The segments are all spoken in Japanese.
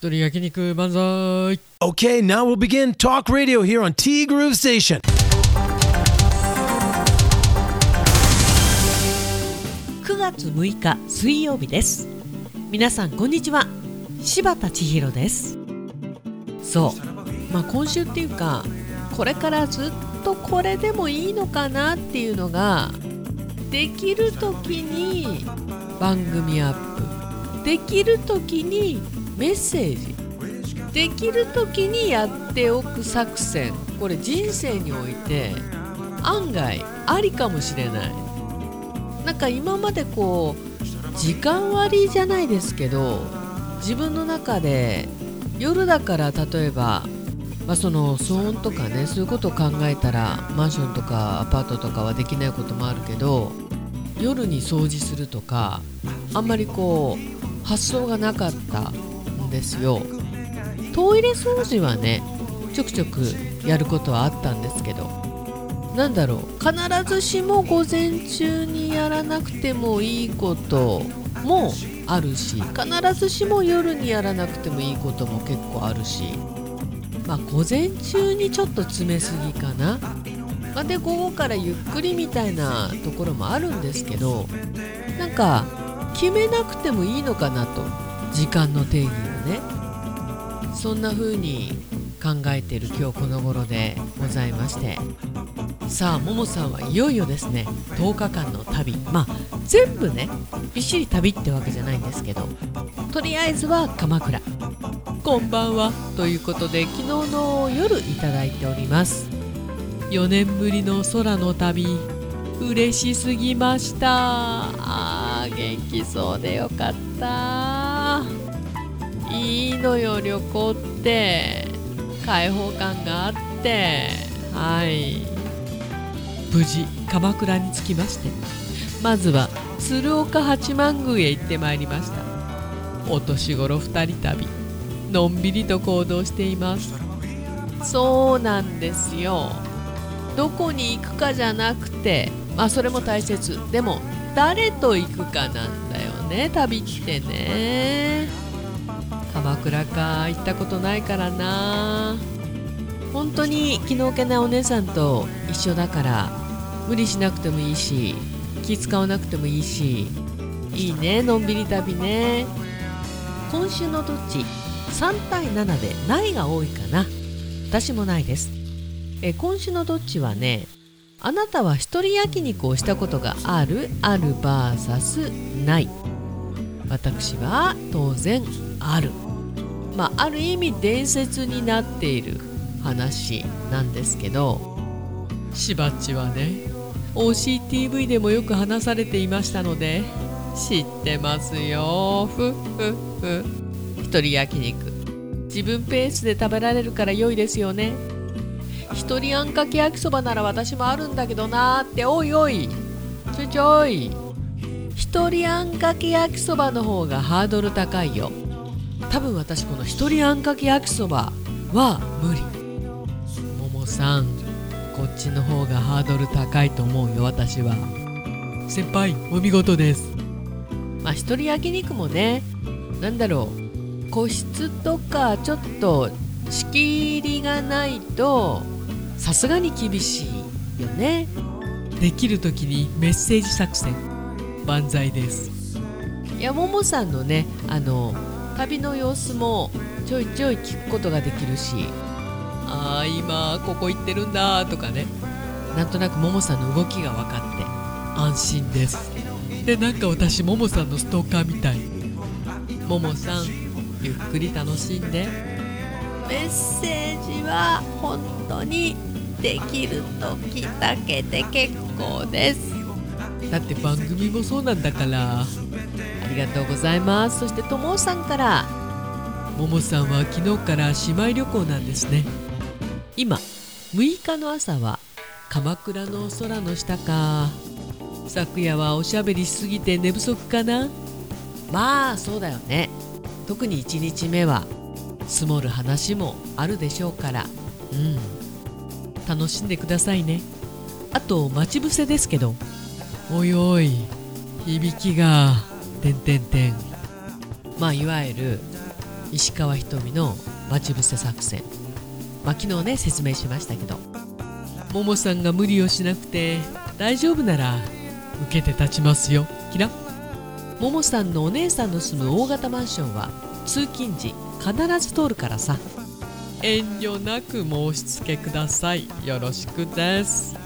一人焼肉万歳。Okay, now we'll begin talk radio here on T Groove Station. 9月6日水曜日です。皆さんこんにちは。柴田千尋です。そう。まあ今週っていうかこれからずっとこれでもいいのかなっていうのができる時に番組アップ。できる時にメッセージ。できる時にやっておく作戦。これ人生において案外ありかもしれない。なんか今までこう時間割じゃないですけど自分の中で夜だから例えば、まあ、その騒音とかねそういうことを考えたらマンションとかアパートとかはできないこともあるけど夜に掃除するとかあんまりこう発想がなかった。ですよ。トイレ掃除はねちょくちょくやることはあったんですけどなんだろう必ずしも午前中にやらなくてもいいこともあるし必ずしも夜にやらなくてもいいことも結構あるしまあ午前中にちょっと詰めすぎかな、まあ、で午後からゆっくりみたいなところもあるんですけどなんか決めなくてもいいのかなと時間の定義ね。そんな風に考えている今日この頃でございまして。さあももさんはいよいよですね。10日間の旅。まあ全部ねびっしり旅ってわけじゃないんですけど。とりあえずは鎌倉。こんばんは。ということで昨日の夜いただいております。4年ぶりの空の旅。嬉しすぎました。あー元気そうでよかった。いいのよ旅行って。開放感があって。はい。無事鎌倉に着きまして。まずは鶴岡八幡宮へ行ってまいりました。お年頃2人旅。のんびりと行動しています。そうなんですよ。どこに行くかじゃなくてまあそれも大切。でも誰と行くかなんだよね旅ってね鎌倉か行ったことないからな。本当に気の置けないお姉さんと一緒だから無理しなくてもいいし気使わなくてもいいしいいねのんびり旅ね。今週のどっち？3対7でないが多いかな。私もないです。え今週のどっちはねあなたは一人焼肉をしたことがある？ある VS ない。私は当然ある。まあある意味伝説になっている話なんですけどしばっちはね OCTV でもよく話されていましたので知ってますよ。ふっふっふ一人焼肉。自分ペースで食べられるから良いですよね。一人あんかけ焼きそばなら私もあるんだけどなー。っておいおい。ちょいちょい。一人あんかけ焼きそばの方がハードル高いよ。多分私この一人あんかけ焼きそばは無理。ももさんこっちの方がハードル高いと思うよ私は。先輩お見事です。まあ一人焼肉もねなんだろう個室とかちょっと仕切りがないとさすがに厳しいよね。できる時にメッセージ作戦。万歳です。いやももさんのねあの旅の様子もちょいちょい聞くことができるしあー今ここ行ってるんだとかね。なんとなくももさんの動きが分かって安心です。でなんか私ももさんのストーカーみたい。ももさんゆっくり楽しんで。メッセージは本当にできる時だけで結構です。だって番組もそうなんだから。ありがとうございます。そしてともさんからももさんは昨日から姉妹旅行なんですね。今6日の朝は鎌倉の空の下か。昨夜はおしゃべりしすぎて寝不足かな。まあそうだよね。特に1日目は積もる話もあるでしょうから。うん。楽しんでくださいね。あと待ち伏せですけど。おいおい響きが。てんてんてん。まあいわゆる石川ひとみの待ち伏せ作戦、まあ、昨日ね説明しましたけど。ももさんが無理をしなくて大丈夫なら受けて立ちますよ。キラ。ももさんのお姉さんの住む大型マンションは通勤時必ず通るからさ。遠慮なく申し付けください。よろしくです。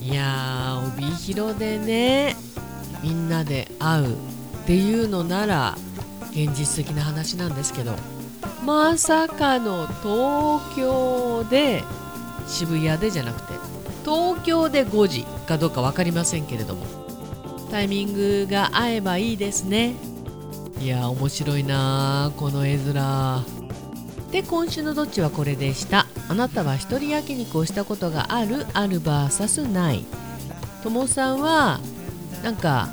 いやー帯広でねみんなで会うっていうのなら現実的な話なんですけどまさかの東京で渋谷でじゃなくて東京で5時かどうか分かりませんけれどもタイミングが合えばいいですね。いや面白いなこの絵面。で今週のどっちはこれでした。あなたは一人焼肉をしたことがあるある VS ないともさんはなんか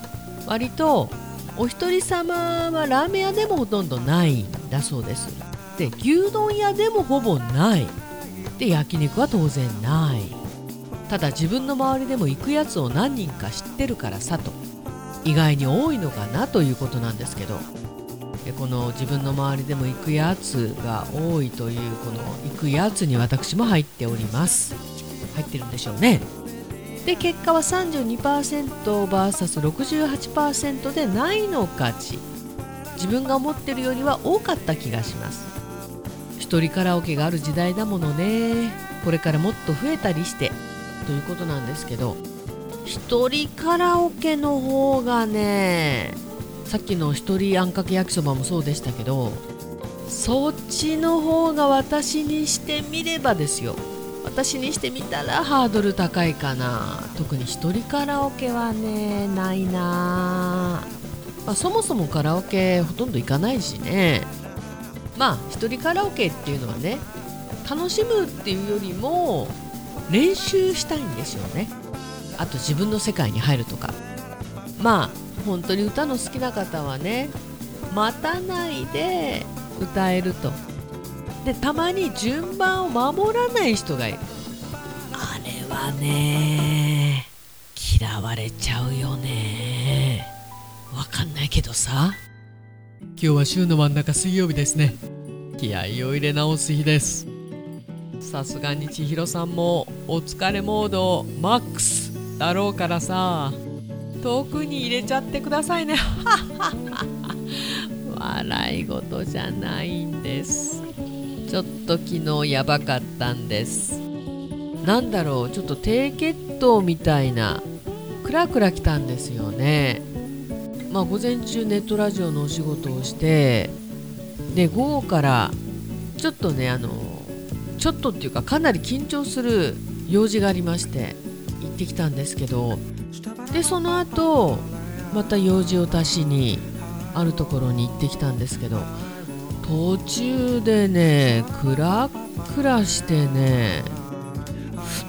割とお一人様はラーメン屋でもほとんどないんだそうです。で牛丼屋でもほぼない。で焼肉は当然ない。ただ自分の周りでも行くやつを何人か知ってるからさと。意外に多いのかなということなんですけど。でこの自分の周りでも行くやつが多いというこの行くやつに私も入っております。入ってるんでしょうね。で結果は 32%vs68% でないの勝ち。自分が思ってるよりは多かった気がします。一人カラオケがある時代だものね。これからもっと増えたりして。ということなんですけど。一人カラオケの方がねさっきの一人あんかけ焼きそばもそうでしたけどそっちの方が私にしてみればですよ。私にしてみたらハードル高いかな。特に一人カラオケはねないな、まあ、そもそもカラオケほとんど行かないしね。まあ一人カラオケっていうのはね楽しむっていうよりも練習したいんですよね。あと自分の世界に入るとか。まあ本当に歌の好きな方はね待たないで歌えると。でたまに順番を守らない人がいる。あれはね嫌われちゃうよね。わかんないけどさ。今日は週の真ん中水曜日ですね。気合を入れ直す日です。さすがに千尋さんもお疲れモードマックスだろうからさ。遠くに入れちゃってくださいね。笑い事じゃないんですちょっと昨日やばかったんです。なんだろうちょっと低血糖みたいなクラクラ来たんですよね。まあ午前中ネットラジオのお仕事をしてで午後からちょっとねあのちょっとっていうかかなり緊張する用事がありまして行ってきたんですけどでその後また用事を足しにあるところに行ってきたんですけど途中でねクラクラしてね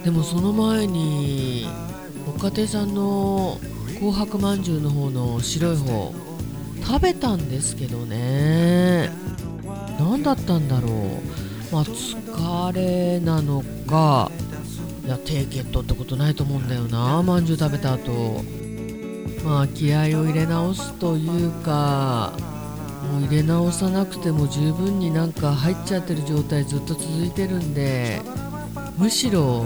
でもその前に岡手さんの紅白まんじゅうの方の白い方食べたんですけどね。何だったんだろう。まあ疲れなのかいや低血糖ってことないと思うんだよな。まんじゅう食べた後。まあ気合を入れ直すというか。もう入れ直さなくても十分になんか入っちゃってる状態ずっと続いてるんでむしろ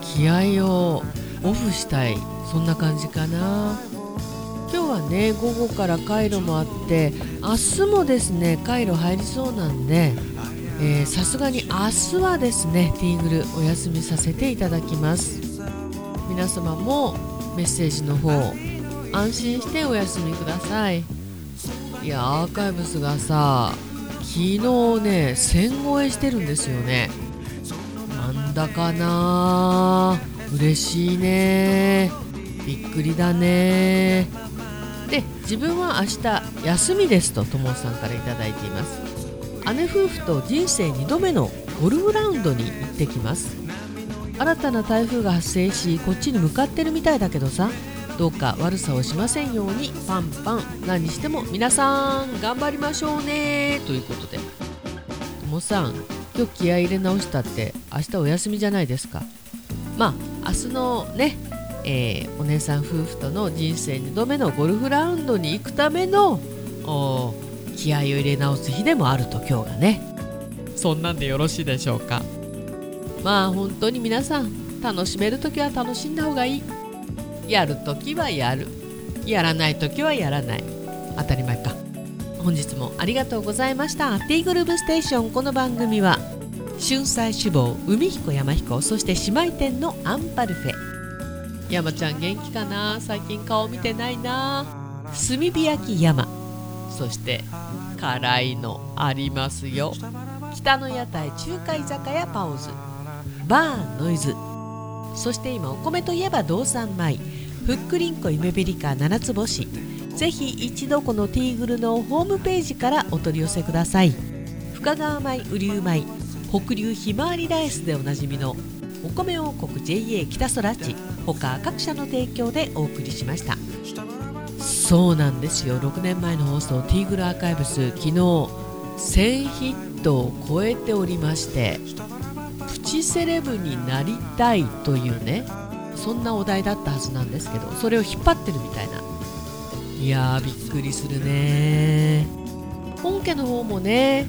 気合をオフしたい。そんな感じかな。今日はね午後から回路もあって明日もですね回路入りそうなんでさすがに明日はですねティーグルお休みさせていただきます。皆様もメッセージの方安心してお休みください。いやアーカイブスがさ昨日ね1000超えしてるんですよね。なんだかな嬉しいね。びっくりだね。で自分は明日休みですとともさんから頂いています。姉夫婦と人生2度目のゴルフラウンドに行ってきます。新たな台風が発生しこっちに向かってるみたいだけどさどうか悪さをしませんようにパンパン。何にしても皆さん頑張りましょうね。ということで。ともさん今日気合い入れ直したって明日お休みじゃないですか。まあ明日のね、えー、お姉さん夫婦との人生2度目のゴルフラウンドに行くための気合を入れ直す日でもあると今日がね。そんなんでよろしいでしょうか。まあ本当に皆さん楽しめる時は楽しんだ方がいいやる時はやる。やらない時はやらない。当たり前か。本日もありがとうございました。ティーグルーブステーション。この番組は春菜志望海彦山彦そして姉妹店のアンパルフェ。山ちゃん元気かな？最近顔見てないな？炭火焼き山。そして辛いのありますよ。北の屋台中華居酒屋パオズ。バーノイズ。そして今お米といえば道産米。ふっくりんこ夢ベリカ七つ星。ぜひ一度このティーグルのホームページからお取り寄せください。深川米雨竜米北流ひまわりライスでおなじみのお米王国 JA 北空地他各社の提供でお送りしました。そうなんですよ。6年前の放送ティーグルアーカイブス昨日1000ヒットを超えておりましてプチセレブになりたいというねそんなお題だったはずなんですけどそれを引っ張ってるみたいな。いやーびっくりするね。本家の方もね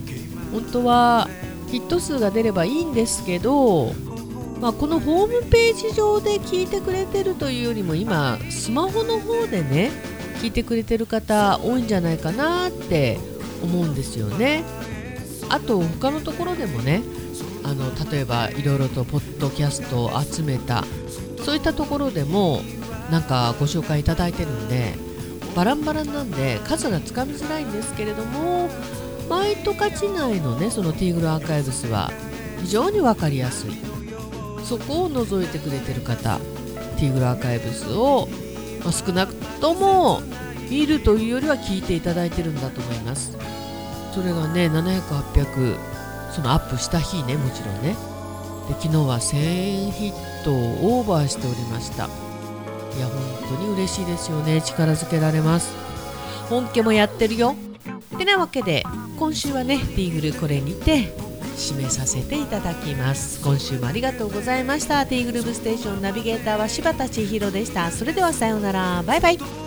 本当はヒット数が出ればいいんですけど、まあ、このホームページ上で聞いてくれてるというよりも今スマホの方でね聞いてくれてる方多いんじゃないかなって思うんですよね。あと他のところでもねあの例えばいろいろとポッドキャストを集めたそういったところでもなんかご紹介いただいてるんでバランバランなんで数がつかみづらいんですけれどもマイトカチ内のねそのティーグルアーカイブスは非常に分かりやすい。そこを除いてくれてる方ティーグルアーカイブスを、まあ、少なくとも見るというよりは聞いていただいてるんだと思います。それがね700800そのアップした日ねもちろんね。で昨日は1000ヒットをオーバーしておりました。いや本当に嬉しいですよね。力づけられます。本家もやってるよ。てなわけで今週はねビーグルこれにて締めさせていただきます。今週もありがとうございました。ティーグルーブステーションナビゲーターは柴田千尋でした。それではさようなら。バイバイ。